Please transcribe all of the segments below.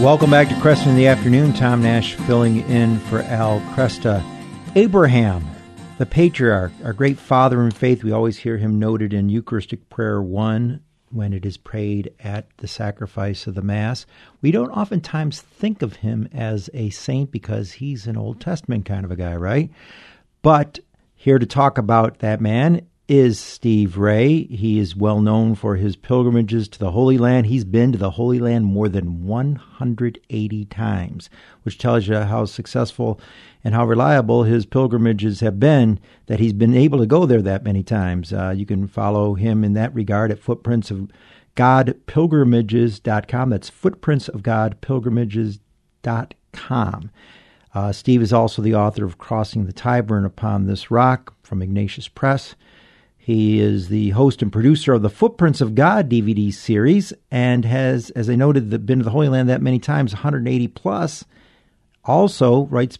Welcome back to Kresta in the Afternoon. Tom Nash filling in for Al Kresta. Abraham, the patriarch, our great father in faith, we always hear him noted in Eucharistic Prayer 1 when it is prayed at the sacrifice of the Mass. We don't oftentimes think of him as a saint because he's an Old Testament kind of a guy, right? But here to talk about that man is Steve Ray. He is well known for his pilgrimages to the Holy Land. He's been to the Holy Land more than 180 times, which tells you how successful and how reliable his pilgrimages have been that he's been able to go there that many times. Uh, you can follow him in that regard at Footprints of God Pilgrimages.com. That's Footprints of God Pilgrimages.com. Uh, Steve is also the author of Crossing the Tiber Upon This Rock from Ignatius Press. He is the host and producer of the Footprints of God DVD series and has, as I noted, been to the Holy Land that many times, 180 plus. Also writes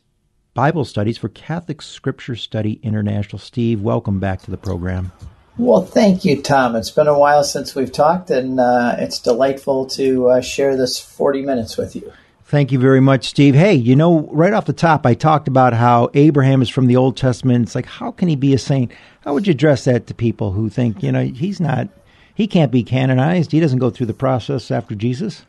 Bible studies for Catholic Scripture Study International. Steve, welcome back to the program. Well, thank you, Tom. It's been a while since we've talked, and uh, it's delightful to uh, share this 40 minutes with you. Thank you very much, Steve. Hey, you know, right off the top, I talked about how Abraham is from the Old Testament. It's like, how can he be a saint? How would you address that to people who think, you know, he's not, he can't be canonized. He doesn't go through the process after Jesus.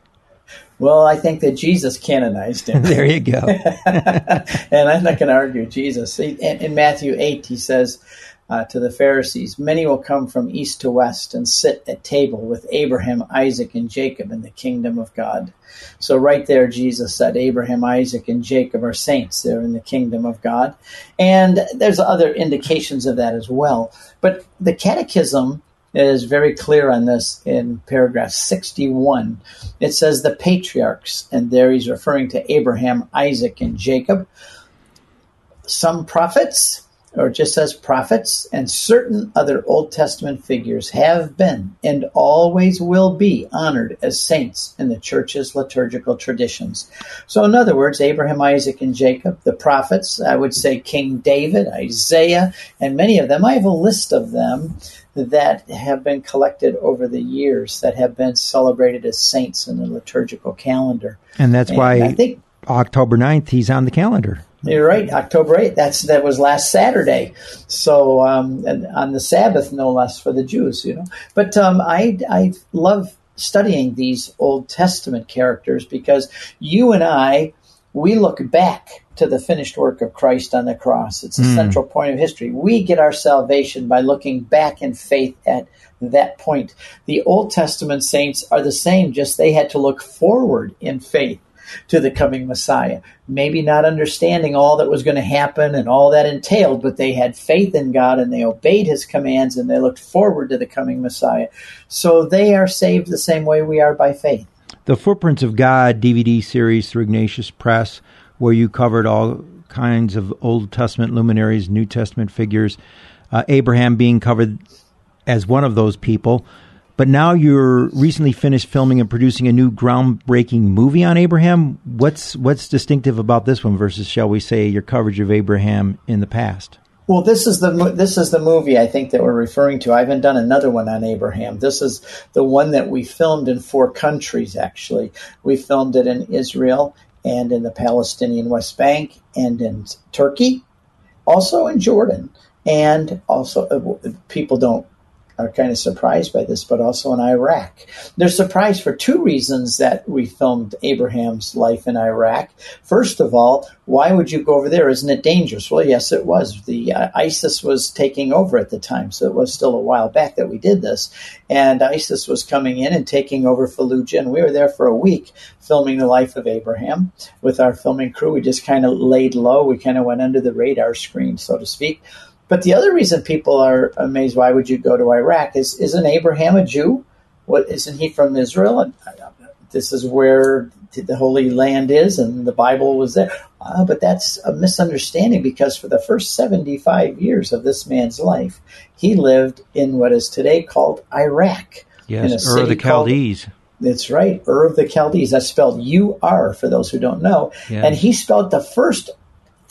Well, I think that Jesus canonized him. there you go. and I'm not going to argue Jesus. In, in Matthew 8, he says, uh, to the Pharisees, Many will come from east to west and sit at table with Abraham, Isaac, and Jacob in the kingdom of God. So, right there, Jesus said, Abraham, Isaac, and Jacob are saints. They're in the kingdom of God. And there's other indications of that as well. But the Catechism is very clear on this in paragraph 61. It says the patriarchs, and there he's referring to Abraham, Isaac, and Jacob, some prophets or just as prophets and certain other Old Testament figures have been and always will be honored as saints in the church's liturgical traditions. So, in other words, Abraham, Isaac, and Jacob, the prophets, I would say King David, Isaiah, and many of them, I have a list of them that have been collected over the years that have been celebrated as saints in the liturgical calendar. And that's and why I think October 9th, he's on the calendar. You're right, October 8th. That's that was last Saturday. So um, on the Sabbath, no less for the Jews, you know. But um, I I love studying these Old Testament characters because you and I we look back to the finished work of Christ on the cross. It's a mm. central point of history. We get our salvation by looking back in faith at that point. The Old Testament saints are the same, just they had to look forward in faith to the coming Messiah. Maybe not understanding all that was going to happen and all that entailed, but they had faith in God and they obeyed his commands and they looked forward to the coming Messiah. So they are saved the same way we are by faith. The Footprints of God DVD series through Ignatius Press, where you covered all kinds of Old Testament luminaries, New Testament figures, uh, Abraham being covered as one of those people. But now you're recently finished filming and producing a new groundbreaking movie on Abraham. What's what's distinctive about this one versus, shall we say, your coverage of Abraham in the past? Well, this is the this is the movie I think that we're referring to. I haven't done another one on Abraham. This is the one that we filmed in four countries. Actually, we filmed it in Israel and in the Palestinian West Bank and in Turkey, also in Jordan, and also uh, people don't are kind of surprised by this, but also in Iraq. They're surprised for two reasons that we filmed Abraham's life in Iraq. First of all, why would you go over there? Isn't it dangerous? Well, yes, it was. The uh, ISIS was taking over at the time, so it was still a while back that we did this. And ISIS was coming in and taking over Fallujah, and we were there for a week filming the life of Abraham with our filming crew. We just kind of laid low. We kind of went under the radar screen, so to speak. But the other reason people are amazed, why would you go to Iraq, is isn't Abraham a Jew? What isn't he from Israel? And uh, this is where the Holy Land is, and the Bible was there. Uh, but that's a misunderstanding because for the first 75 years of this man's life, he lived in what is today called Iraq. Yes, Ur of the Chaldees. Called, that's right, Ur of the Chaldees. That's spelled U R for those who don't know. Yeah. And he spelled the first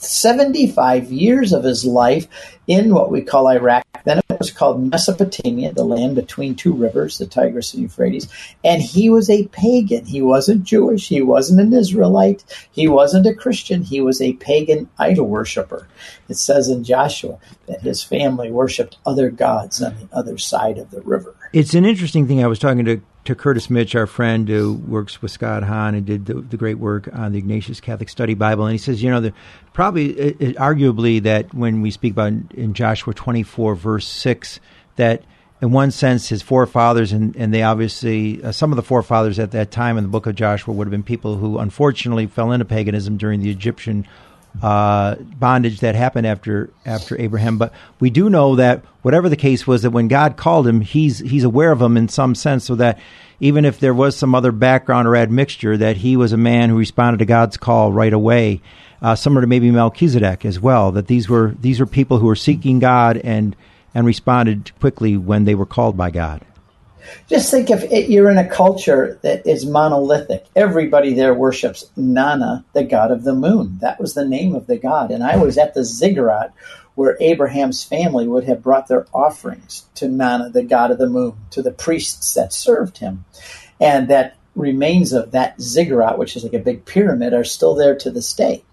75 years of his life in what we call Iraq. Then it was called Mesopotamia, the land between two rivers, the Tigris and Euphrates. And he was a pagan. He wasn't Jewish. He wasn't an Israelite. He wasn't a Christian. He was a pagan idol worshiper. It says in Joshua that his family worshiped other gods on the other side of the river. It's an interesting thing. I was talking to to Curtis Mitch, our friend who works with Scott Hahn and did the, the, great work on the Ignatius Catholic Study Bible, and he says, you know, the, probably it, it, arguably that when we speak about in Joshua twenty four verse six, that in one sense his forefathers and, and they obviously uh, some of the forefathers at that time in the book of Joshua would have been people who unfortunately fell into paganism during the Egyptian uh, bondage that happened after after Abraham. But we do know that whatever the case was, that when God called him, he's he's aware of him in some sense, so that even if there was some other background or admixture, that he was a man who responded to God's call right away. Uh, similar to maybe Melchizedek as well. That these were these were people who were seeking God and and responded quickly when they were called by God. Just think if it, you're in a culture that is monolithic. Everybody there worships Nana, the god of the moon. That was the name of the god. And I was at the ziggurat where Abraham's family would have brought their offerings to Nana, the god of the moon, to the priests that served him. And that remains of that ziggurat, which is like a big pyramid, are still there to this day.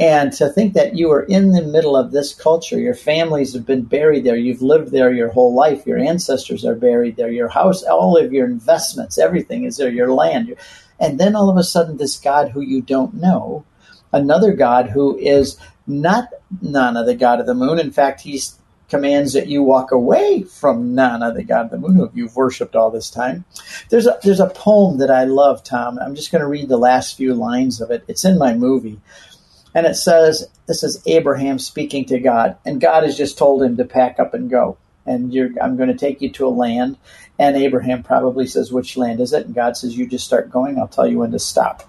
And to think that you are in the middle of this culture, your families have been buried there, you've lived there your whole life, your ancestors are buried there, your house, all of your investments, everything is there, your land. And then all of a sudden, this God who you don't know, another God who is not Nana, the God of the moon. In fact, he commands that you walk away from Nana, the God of the moon, who you've worshipped all this time. There's a, there's a poem that I love, Tom. I'm just going to read the last few lines of it. It's in my movie. And it says, this is Abraham speaking to God, and God has just told him to pack up and go. And I'm going to take you to a land. And Abraham probably says, which land is it? And God says, you just start going. I'll tell you when to stop.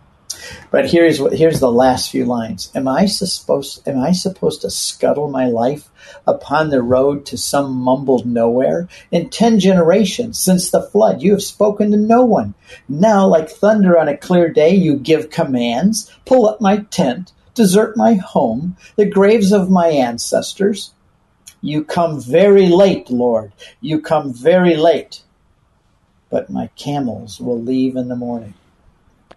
But here's what here's the last few lines. Am I supposed am I supposed to scuttle my life upon the road to some mumbled nowhere? In ten generations since the flood you have spoken to no one. Now like thunder on a clear day you give commands, pull up my tent, desert my home, the graves of my ancestors. You come very late, Lord. You come very late. But my camels will leave in the morning.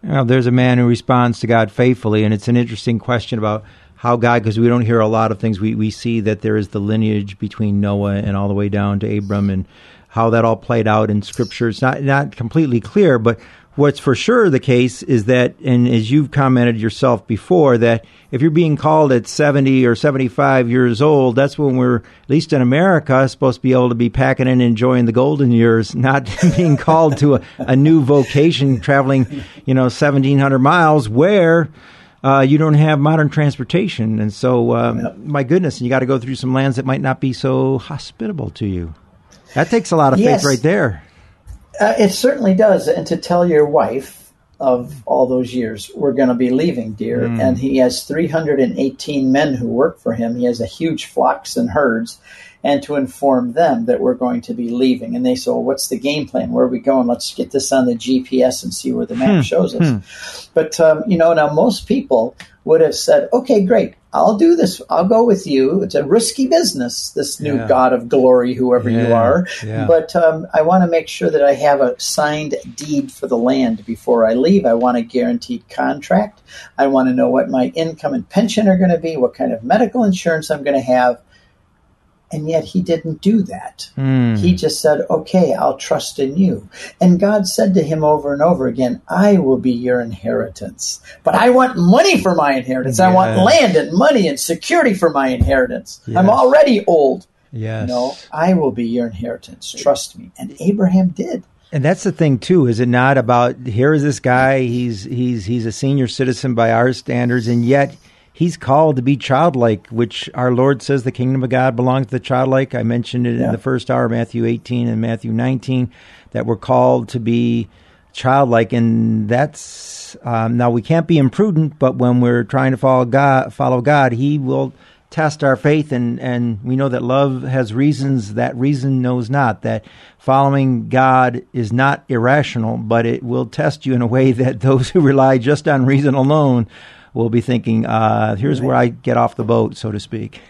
Now, there's a man who responds to God faithfully, and it's an interesting question about how God, because we don't hear a lot of things. We, we see that there is the lineage between Noah and all the way down to Abram, and how that all played out in Scripture. It's not not completely clear, but What's for sure the case is that, and as you've commented yourself before, that if you're being called at 70 or 75 years old, that's when we're, at least in America, supposed to be able to be packing and enjoying the golden years, not being called to a, a, new vocation, traveling, you know, 1,700 miles where uh, you don't have modern transportation. And so, um, yep. my goodness, you got to go through some lands that might not be so hospitable to you. That takes a lot of yes. faith right there. Uh, it certainly does. And to tell your wife of all those years, we're going to be leaving, dear. Mm. And he has 318 men who work for him. He has a huge flocks and herds. And to inform them that we're going to be leaving. And they say, well, what's the game plan? Where are we going? Let's get this on the GPS and see where the map hmm. shows us. Hmm. But, um, you know, now most people would have said, okay, great. I'll do this. I'll go with you. It's a risky business, this new yeah. God of glory, whoever yeah, you are. Yeah. But um, I want to make sure that I have a signed deed for the land before I leave. I want a guaranteed contract. I want to know what my income and pension are going to be, what kind of medical insurance I'm going to have. And yet he didn't do that. Mm. He just said, okay, I'll trust in you. And God said to him over and over again, I will be your inheritance. But I want money for my inheritance. I want land and money and security for my inheritance. Yes. I'm already old. Yes. No, I will be your inheritance. Trust me. And Abraham did. And that's the thing too, is it not about here is this guy, he's he's he's a senior citizen by our standards, and yet he's called to be childlike, which our Lord says the kingdom of God belongs to the childlike. I mentioned it yeah. in the first hour, Matthew 18 and Matthew 19, that we're called to be childlike, and that's um, now we can't be imprudent, but when we're trying to follow God, follow God, He will test our faith, and and we know that love has reasons that reason knows not. That following God is not irrational, but it will test you in a way that those who rely just on reason alone will be thinking, uh, "Here's where I get off the boat," so to speak.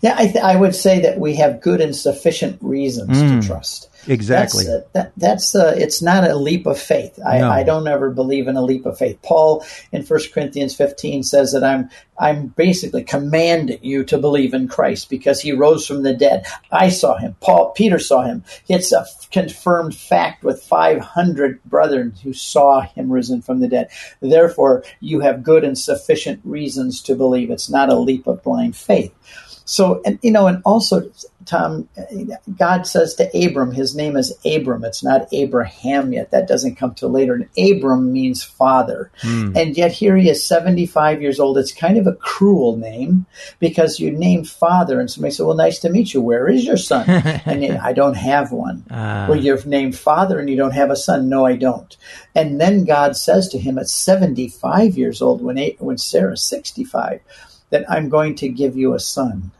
Yeah, I, th- I would say that we have good and sufficient reasons Mm. to trust. Exactly. That's, uh, that, that's uh, it's not a leap of faith. I, No. I don't ever believe in a leap of faith. Paul in 1 Corinthians 15 says that I'm I'm basically commanding you to believe in Christ because he rose from the dead. I saw him. Paul Peter saw him. It's a f- confirmed fact with 500 brethren who saw him risen from the dead. Therefore, you have good and sufficient reasons to believe. It's not a leap of blind faith. So, and you know, and also, Tom, God says to Abram, his name is Abram. It's not Abraham yet. That doesn't come till later. And Abram means father. And yet here he is, 75 years old. It's kind of a cruel name because you name father, and somebody said, Well, nice to meet you. Where is your son? and I don't have one. Ah. well, you've named father and you don't have a son. No, I don't. And then God says to him at 75 years old, when, when Sarah's 65, that I'm going to give you a son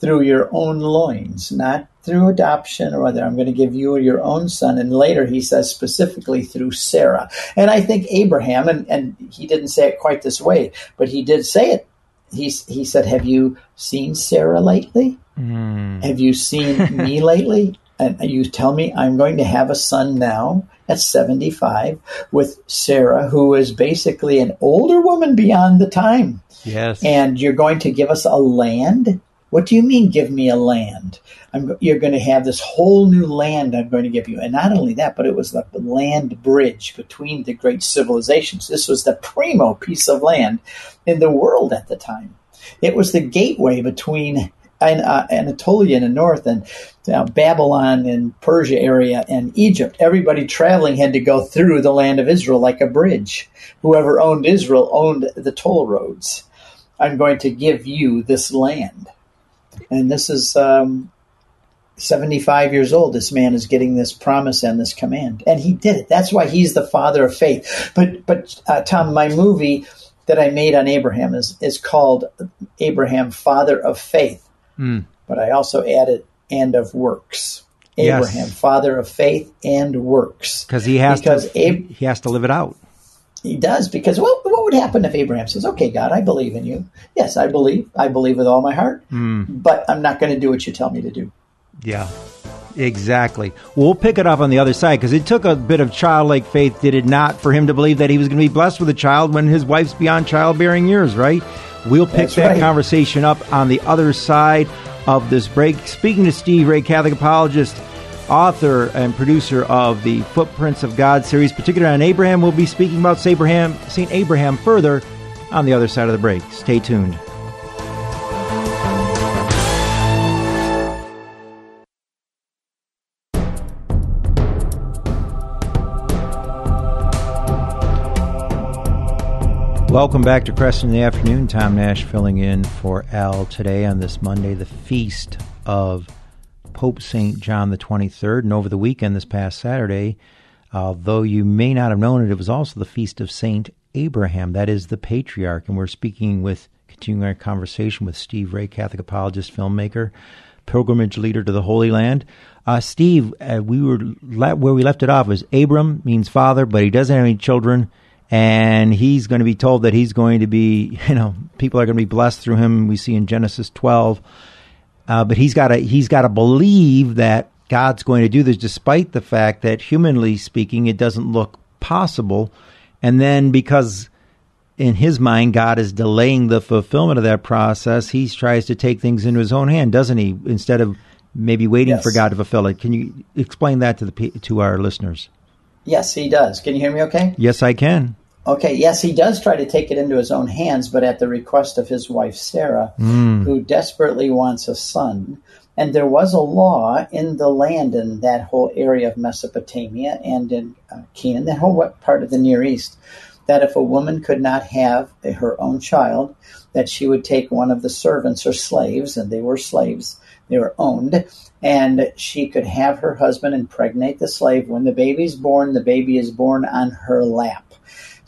through your own loins, not through adoption or whether I'm going to give you your own son. And later he says specifically through Sarah. And I think Abraham, and, and he didn't say it quite this way, but he did say it. He, he said, Have you seen Sarah lately? Hmm. Have you seen me lately? And you tell me I'm going to have a son now at 75 with Sarah, who is basically an older woman beyond the time Yes. and you're going to give us a land. What do you mean, give me a land? I'm, you're going to have this whole new land I'm going to give you. And not only that, but it was the land bridge between the great civilizations. This was the primo piece of land in the world at the time. It was the gateway between An- uh, Anatolia in the north and uh, Babylon and Persia area and Egypt. Everybody traveling had to go through the land of Israel like a bridge. Whoever owned Israel owned the toll roads. I'm going to give you this land. And this is um, 75 years old. This man is getting this promise and this command. And he did it. That's why he's the father of faith. But, but uh, Tom, my movie that I made on Abraham is, is called Abraham, Father of Faith. But I also added, and of works. Yes. Abraham, father of faith and works. because he has because to Ab- he has to live it out. he does because what what would happen if Abraham says, "Okay, God, I believe in you. Yes, I believe. I believe with all my heart, hmm. but I'm not going to do what you tell me to do." Yeah, exactly. We'll pick it up on the other side because it took a bit of childlike faith, did it not, for him to believe that he was going to be blessed with a child when his wife's beyond childbearing years, right? We'll pick That's that right. conversation up on the other side of this break. Speaking to Steve Ray, Catholic apologist, author and producer of the Footprints of God series, particularly on Abraham, we'll be speaking about Saint Abraham, Saint Abraham further on the other side of the break. Stay tuned. Welcome back to Kresta in the Afternoon. Tom Nash filling in for Al today on this Monday, the feast of Pope St. John the 23rd. And over the weekend, this past Saturday, although you may not have known it, it was also the feast of St. Abraham. That is the patriarch. And we're speaking with, continuing our conversation with Steve Ray, Catholic apologist, filmmaker, pilgrimage leader to the Holy Land. Uh, Steve, uh, we were le- where we left it off was Abram means father, but he doesn't have any children and he's going to be told that he's going to be, you know, people are going to be blessed through him. We see in Genesis 12, uh, but he's got to he's got to believe that God's going to do this, despite the fact that, humanly speaking, it doesn't look possible. And then because in his mind, God is delaying the fulfillment of that process, he tries to take things into his own hand, doesn't he? Instead of maybe waiting Yes. for God to fulfill it. Can you explain that to the to our listeners? Yes, he does. Can you hear me? Okay. Yes, I can. Okay, yes, he does try to take it into his own hands, but at the request of his wife Sarah, who desperately wants a son. And there was a law in the land in that whole area of Mesopotamia and in uh, Canaan, that whole part of the Near East, that if a woman could not have her own child, that she would take one of the servants or slaves, and they were slaves, they were owned, and she could have her husband impregnate the slave. When the baby's born, the baby is born on her lap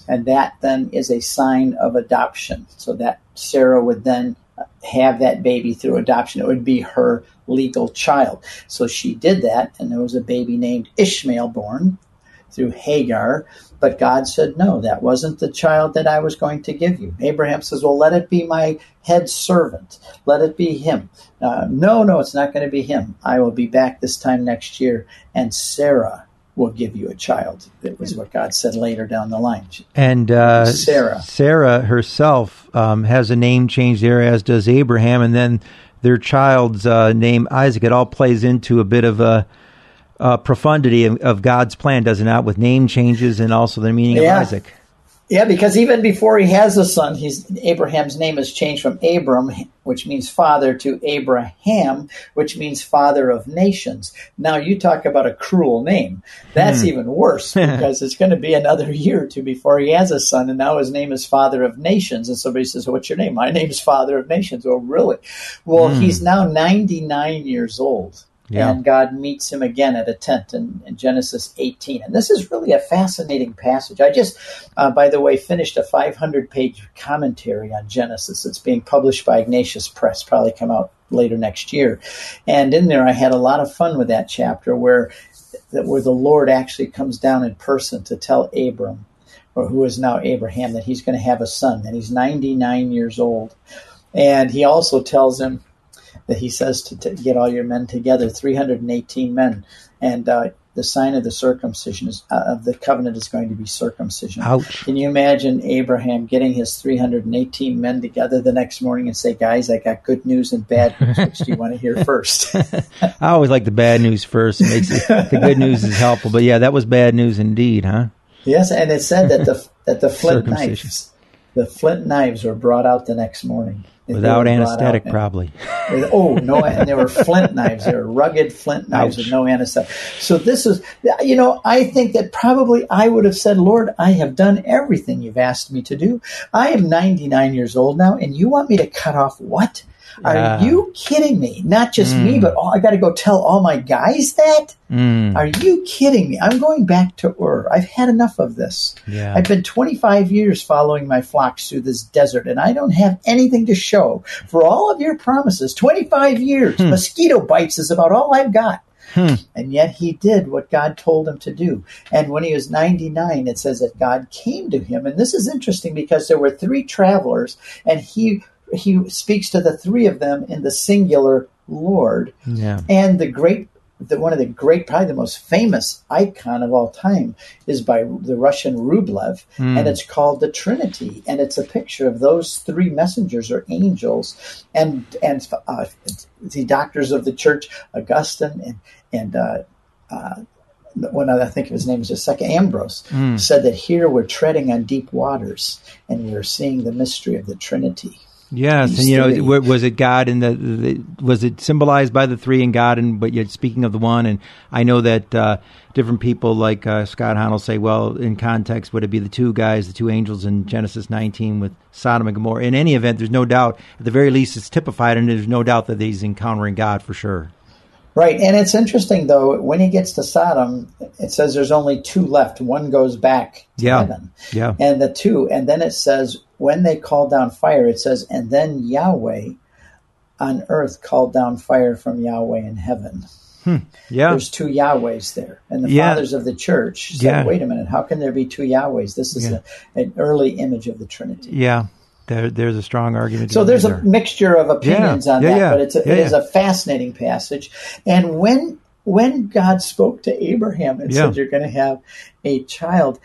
and that then is a sign of adoption. So that Sarah would then have that baby through adoption. It would be her legal child. So she did that, and there was a baby named Ishmael born. through Hagar. But God said, no, that wasn't the child that I was going to give you. Abraham says, well, let it be my head servant. Let it be him. Uh, no, no, it's not going to be him. I will be back this time next year, and Sarah will give you a child. That was what God said later down the line. And uh, Sarah. Sarah herself um, has a name change there, as does Abraham, and then their child's uh, name Isaac. It all plays into a bit of a uh, profundity of, of, God's plan, does it not? With name changes and also the meaning yeah. of Isaac. Yeah, because even before he has a son, he's Abraham's name is changed from Abram, which means father, to Abraham, which means father of nations. Now you talk about a cruel name. That's hmm. even worse because it's going to be another year or two before he has a son, and now his name is father of nations. And somebody says, "What's your name?" My name is father of nations. Oh, really? Well, hmm. he's now ninety nine years old. Yeah. And God meets him again at a tent in, in, Genesis 18. And this is really a fascinating passage. I just, uh, by the way, finished a 500 page commentary on Genesis. It's being published by Ignatius Press, probably come out later next year. And in there, I had a lot of fun with that chapter where, where the Lord actually comes down in person to tell Abram, or who is now Abraham, that he's going to have a son, and he's 99 years old. And he also tells him, that he says to, to get all your men together, 318 men. And uh, the sign of the circumcision is, uh, of the covenant is going to be circumcision. Ouch. Can you imagine Abraham getting his 318 men together the next morning and say, guys, I got good news and bad news. Which do you want to hear first? I always like the bad news first. It makes it, the good news is helpful. But yeah, that was bad news indeed, huh? Yes, and it said that the that the flint knives, the flint knives were brought out the next morning. Without anesthetic, probably. oh no! And there were flint knives. There were rugged flint knives Ouch. with no anesthetic. So this is, you know, I think that probably I would have said, "Lord, I have done everything you've asked me to do. I am 99 years old now, and you want me to cut off what? Are you kidding me? Not just mm. me, but all, I got to go tell all my guys that? Mm. Are you kidding me? I'm going back to Ur. I've had enough of this. Yeah. I've been 25 years following my flocks through this desert, and I don't have anything to show for all of your promises. 25 years. Hmm. Mosquito bites is about all I've got. Hmm. And yet he did what God told him to do. And when he was 99, it says that God came to him. And this is interesting because there were three travelers, and he he speaks to the three of them in the singular Lord. Yeah. And the great the, one of the great, probably the most famous icon of all time is by the Russian Rublev, mm. and it's called the Trinity, and it's a picture of those three messengers or angels, and and uh, the doctors of the church, Augustine and and uh, uh, one I think his name is just second Ambrose, mm. said that here we're treading on deep waters, and we're seeing the mystery of the Trinity. Yes, and you know, was it God and the, the, was it symbolized by the three and God, and but yet speaking of the one, and I know that uh, different people like uh, Scott Hahn will say, well, in context, would it be the two guys, the two angels in Genesis 19 with Sodom and Gomorrah? In any event, there's no doubt, at the very least, it's typified, and there's no doubt that he's encountering God for sure. Right, and it's interesting though when he gets to Sodom, it says there's only two left. One goes back to yeah. heaven, yeah, and the two, and then it says when they called down fire, it says, and then Yahweh on earth called down fire from Yahweh in heaven. Hmm. Yeah, there's two Yahwehs there, and the yeah. fathers of the church said, yeah. "Wait a minute, how can there be two Yahwehs? This is yeah. a, an early image of the Trinity." Yeah, there, there's a strong argument. So there's there. a mixture of opinions yeah, on yeah, that, yeah, but it's a, it is a fascinating passage. And when when God spoke to Abraham and said, "You're going to have a child,"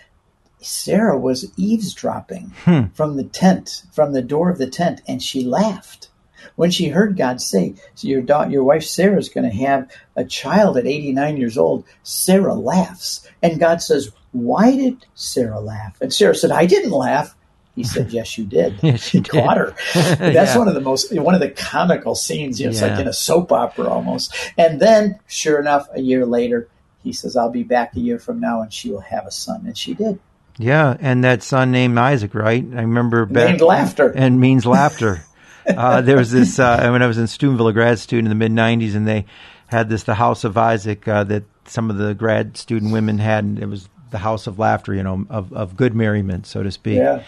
Sarah was eavesdropping hmm. from the tent, from the door of the tent, and she laughed when she heard God say, so "Your daughter, your wife Sarah is going to have a child at 89 years old." Sarah laughs, and God says, "Why did Sarah laugh?" And Sarah said, "I didn't laugh." He said, "Yes, you did. yes, you caught her." That's yeah. one of the most one of the comical scenes. You know, it's yeah. like in a soap opera almost. And then, sure enough, a year later, he says, "I'll be back a year from now, and she will have a son." And she did. Yeah, and that son named Isaac, right? I remember back, named laughter and means laughter. uh, there was this uh, when I was in Steubenville, a grad student in the mid '90s, and they had this the House of Isaac uh, that some of the grad student women had, and it was the House of Laughter, you know, of of good merriment, so to speak. Yeah.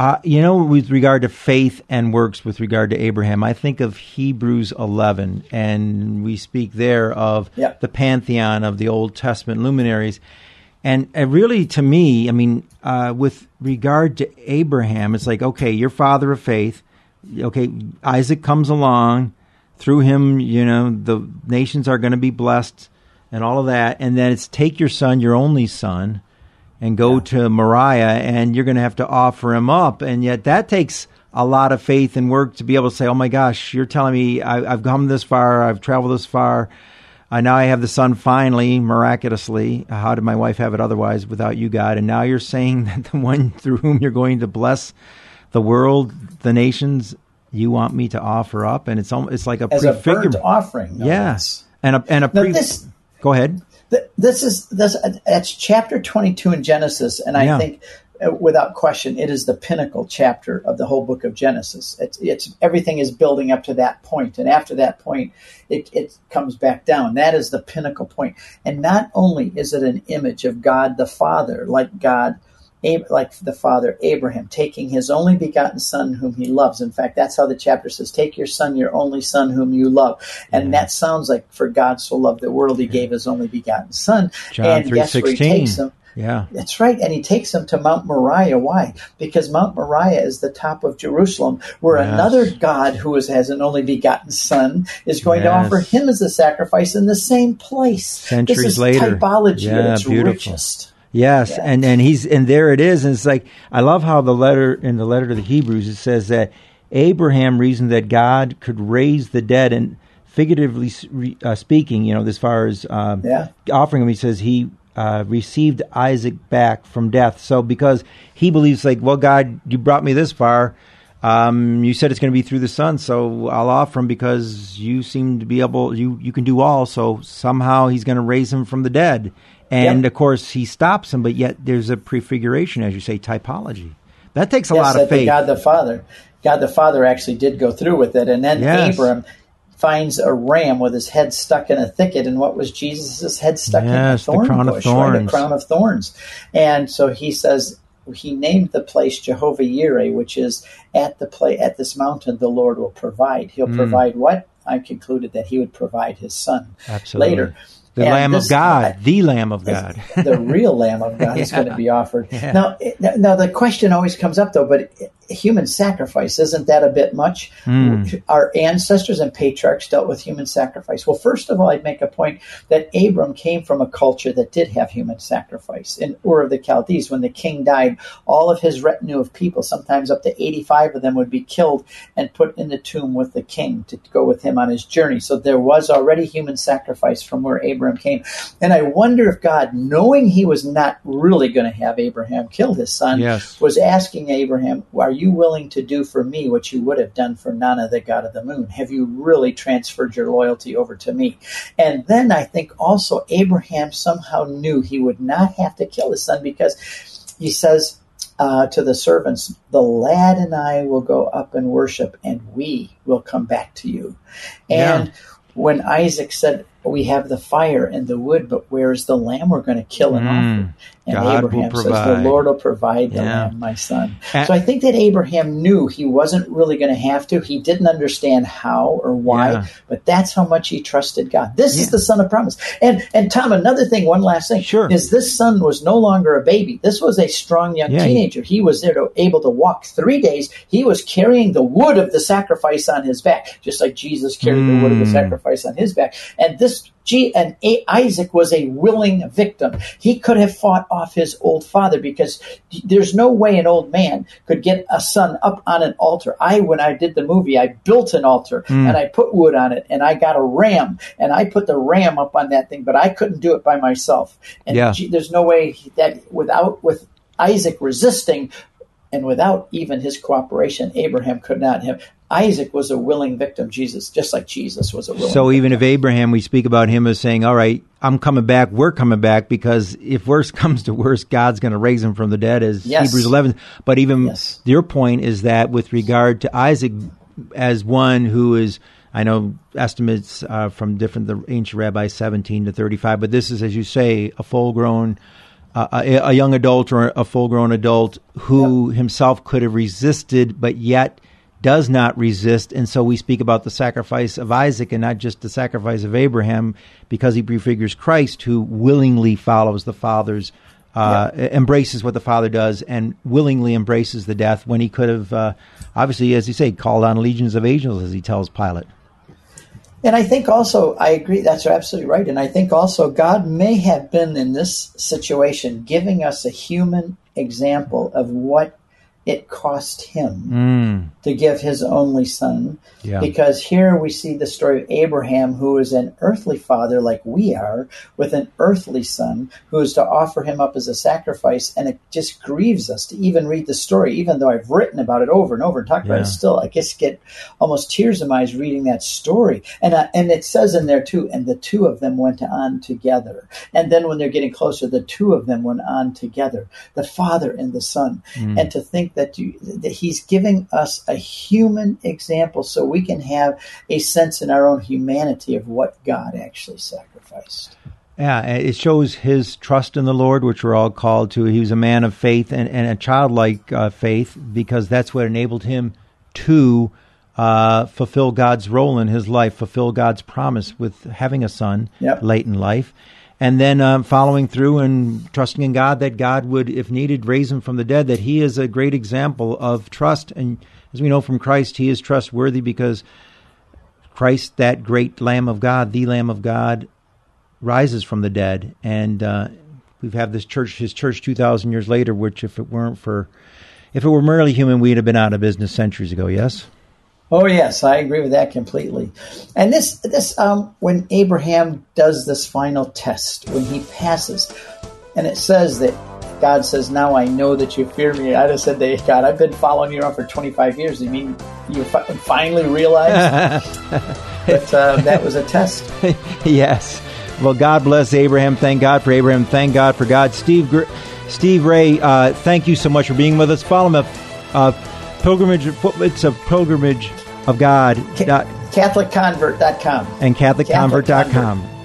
Uh, you know, with regard to faith and works, with regard to Abraham, I think of Hebrews 11, and we speak there of yep. the pantheon of the Old Testament luminaries. And uh, really, to me, I mean, uh, with regard to Abraham, it's like, okay, your father of faith. Okay, Isaac comes along. Through him, you know, the nations are going to be blessed and all of that. And then it's take your son, your only son, and go yeah. to Moriah and you're going to have to offer him up. And yet that takes a lot of faith and work to be able to say, oh my gosh, you're telling me I, have come this far, I've traveled this far. Uh, now I have the son finally, miraculously. How did my wife have it otherwise without you, God? And now you're saying that the one through whom you're going to bless the world, the nations, you want me to offer up, and it's almost, it's like a as a burnt offering. No yes, and a and a pre- this, Go ahead. This is this. It's chapter twenty-two in Genesis, and I yeah. think uh, without question, it is the pinnacle chapter of the whole book of Genesis. It's, it's everything is building up to that point, and after that point, it, it comes back down. That is the pinnacle. And not only is it an image of God the Father, like God like the father Abraham, taking his only begotten son whom he loves. In fact, that's how the chapter says, Take your son, your only son whom you love. And yeah. that sounds like, For God so loved the world, he yeah. gave his only begotten son. John and 3, guess 16. where he takes him? Yeah. That's right. And he takes him to Mount Moriah. Why? Because Mount Moriah is the top of Jerusalem, where yes. another God who is, has an only begotten son is going yes. to offer him as a sacrifice in the same place. Centuries this is later. typology yeah, at its beautiful. richest. Yes, yeah. and and he's and there it is, and it's like I love how the letter in the letter to the Hebrews it says that Abraham reasoned that God could raise the dead, and figuratively uh, speaking, you know, as far as um, yeah. offering him, he says he uh, received Isaac back from death. So because he believes, like, well, God, you brought me this far. Um, you said it's going to be through the son, so I'll offer him because you seem to be able. You you can do all. So somehow he's going to raise him from the dead. And yep. of course, he stops him, but yet there's a prefiguration, as you say, typology. That takes a yes, lot of faith. God the Father, God the Father actually did go through with it, and then yes. Abram finds a ram with his head stuck in a thicket, and what was Jesus' head stuck yes, in a thorn the crown bush, of thorns. right? A crown of thorns. And so he says he named the place Jehovah Yireh, which is at the play at this mountain the Lord will provide. He'll mm. provide what? I concluded that he would provide his son Absolutely. later. The and Lamb of God, the Lamb of God, the real Lamb of God yeah. is going to be offered. Yeah. Now, now the question always comes up though, but human sacrifice isn't that a bit much? Mm. Our ancestors and patriarchs dealt with human sacrifice. Well, first of all, I'd make a point that Abram came from a culture that did have human sacrifice. In Ur of the Chaldees, when the king died, all of his retinue of people, sometimes up to 85 of them, would be killed and put in the tomb with the king to go with him on his journey. So there was already human sacrifice from where Abram came. And I wonder if God, knowing he was not really going to have Abraham kill his son, yes. was asking Abraham, Are you willing to do for me what you would have done for Nana, the god of the moon? Have you really transferred your loyalty over to me? And then I think also Abraham somehow knew he would not have to kill his son because he says, uh, to the servants, the lad and I will go up and worship, and we will come back to you. And yeah. when Isaac said, we have the fire and the wood, but where's the lamb we're going to kill and mm. offer? And God Abraham says, The Lord will provide the yeah. lamb, my son. And, so I think that Abraham knew he wasn't really going to have to. He didn't understand how or why, yeah. but that's how much he trusted God. This yeah. is the son of promise. And and Tom, another thing, one last thing, sure. is this son was no longer a baby. This was a strong young teenager. He was there to able to walk three days. He was carrying the wood of the sacrifice on his back, just like Jesus carried mm. the wood of the mm. sacrifice on his back. And this G- and a- Isaac was a willing victim. He could have fought off his old father because there's no way an old man could get a son up on an altar. I, when I did the movie, I built an altar mm. and I put wood on it and I got a ram and I put the ram up on that thing, but I couldn't do it by myself. And yeah. G- there's no way that without with Isaac resisting and without even his cooperation, Abraham could not have. Isaac was a willing victim, Jesus, just like Jesus was a willing So even victim. if Abraham, we speak about him as saying, all right, I'm coming back, we're coming back, because if worse comes to worse, God's going to raise him from the dead, as yes. Hebrews 11. But even yes. your point is that with regard to Isaac as one who is, I know estimates uh, from different, the ancient rabbis, 17 to 35, but this is, as you say, a full grown uh, a, a, young adult or a full grown adult who yep. himself could have resisted, but yet does not resist. And so we speak about the sacrifice of Isaac and not just the sacrifice of Abraham because he prefigures Christ who willingly follows the Father's uh, embraces what the Father does and willingly embraces the death when he could have, uh, obviously, as you say, called on legions of angels, as he tells Pilate. And I think also, I agree, that's absolutely right. And I think also God may have been in this situation giving us a human example of what it cost him Mm, to give his only son. yeah. Because here we see the story of Abraham, who is an earthly father like we are, with an earthly son who is to offer him up as a sacrifice. And it just grieves us to even read the story, even though I've written about it over and over and talked about it. Still, I just get almost tears in my eyes reading that story. And uh, and it says in there too, and the two of them went on together. And then when they're getting closer, the two of them went on together, the father and the son. And to think that you, that he's giving us a human example, so we can have a sense in our own humanity of what God actually sacrificed. Yeah, it shows his trust in the Lord, which we're all called to. He was a man of faith and, and a childlike uh, faith because that's what enabled him to uh, fulfill God's role in his life, fulfill God's promise with having a son Yep. late in life. And then um, following through and trusting in God that God would, if needed, raise him from the dead, that he is a great example of trust. And as we know from Christ, he is trustworthy because Christ, that great Lamb of God, the Lamb of God, rises from the dead, and uh, we've had this church, his church, two thousand years later. Which, if it weren't for, if it were merely human, we'd have been out of business centuries ago. Yes. Oh yes, I agree with that completely. And this this um, when Abraham does this final test, when he passes, and it says that God says, "Now I know that you fear me." I just said, God, I've been following you around for 25 years. You mean you fi- finally realized that uh, that was a test? yes. Well, God bless Abraham. Thank God for Abraham. Thank God for God. Steve, Gr- Steve Ray, uh, thank you so much for being with us. Follow him at uh, pilgrimage. It's a pilgrimage of God dot, CatholicConvert.com. and CatholicConvert.com.